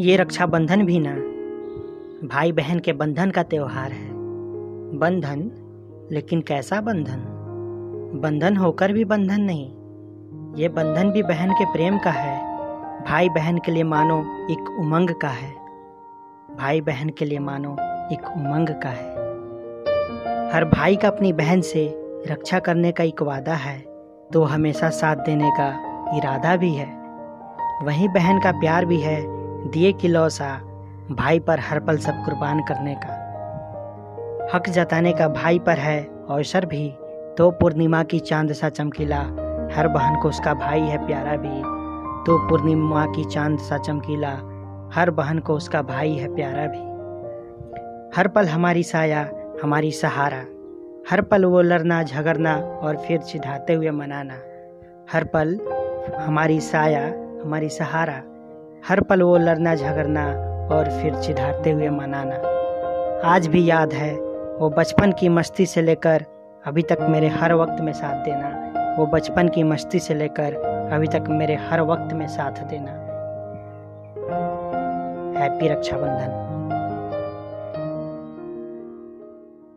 ये रक्षाबंधन भी ना। भाई बहन के बंधन का त्योहार है। बंधन, लेकिन कैसा बंधन? बंधन होकर भी बंधन नहीं। ये बंधन भी बहन के प्रेम का है। भाई बहन के लिए मानो एक उमंग का है। भाई बहन के लिए मानो एक उमंग का है। हर भाई का अपनी बहन से रक्षा करने का एक वादा है। तो हमेशा साथ देने का इरादा भी है। वहीं बहन का प्यार भी है। दिए की लौसा भाई पर हर पल सब कुर्बान करने का। हक जताने का भाई पर है अवसर भी तो पूर्णिमा की चाँद सा चमकीला, हर बहन को उसका भाई है प्यारा भी। तो पूर्णिमा की चाँद सा चमकीला, हर बहन को उसका भाई है प्यारा भी। हर पल हमारी साया, हमारी सहारा, हर पल वो लड़ना, झगड़ना और फिर चिढ़ाते हुए मनाना। हर पल हमारी साया, हमारी सहारा हर पल वो लड़ना, झगड़ना और फिर चिढ़ाते हुए मनाना। आज भी याद है, वो बचपन की मस्ती से लेकर अभी तक मेरे हर वक्त में साथ देना। वो बचपन की मस्ती से लेकर अभी तक मेरे हर वक्त में साथ देना। हैप्पी रक्षाबंधन।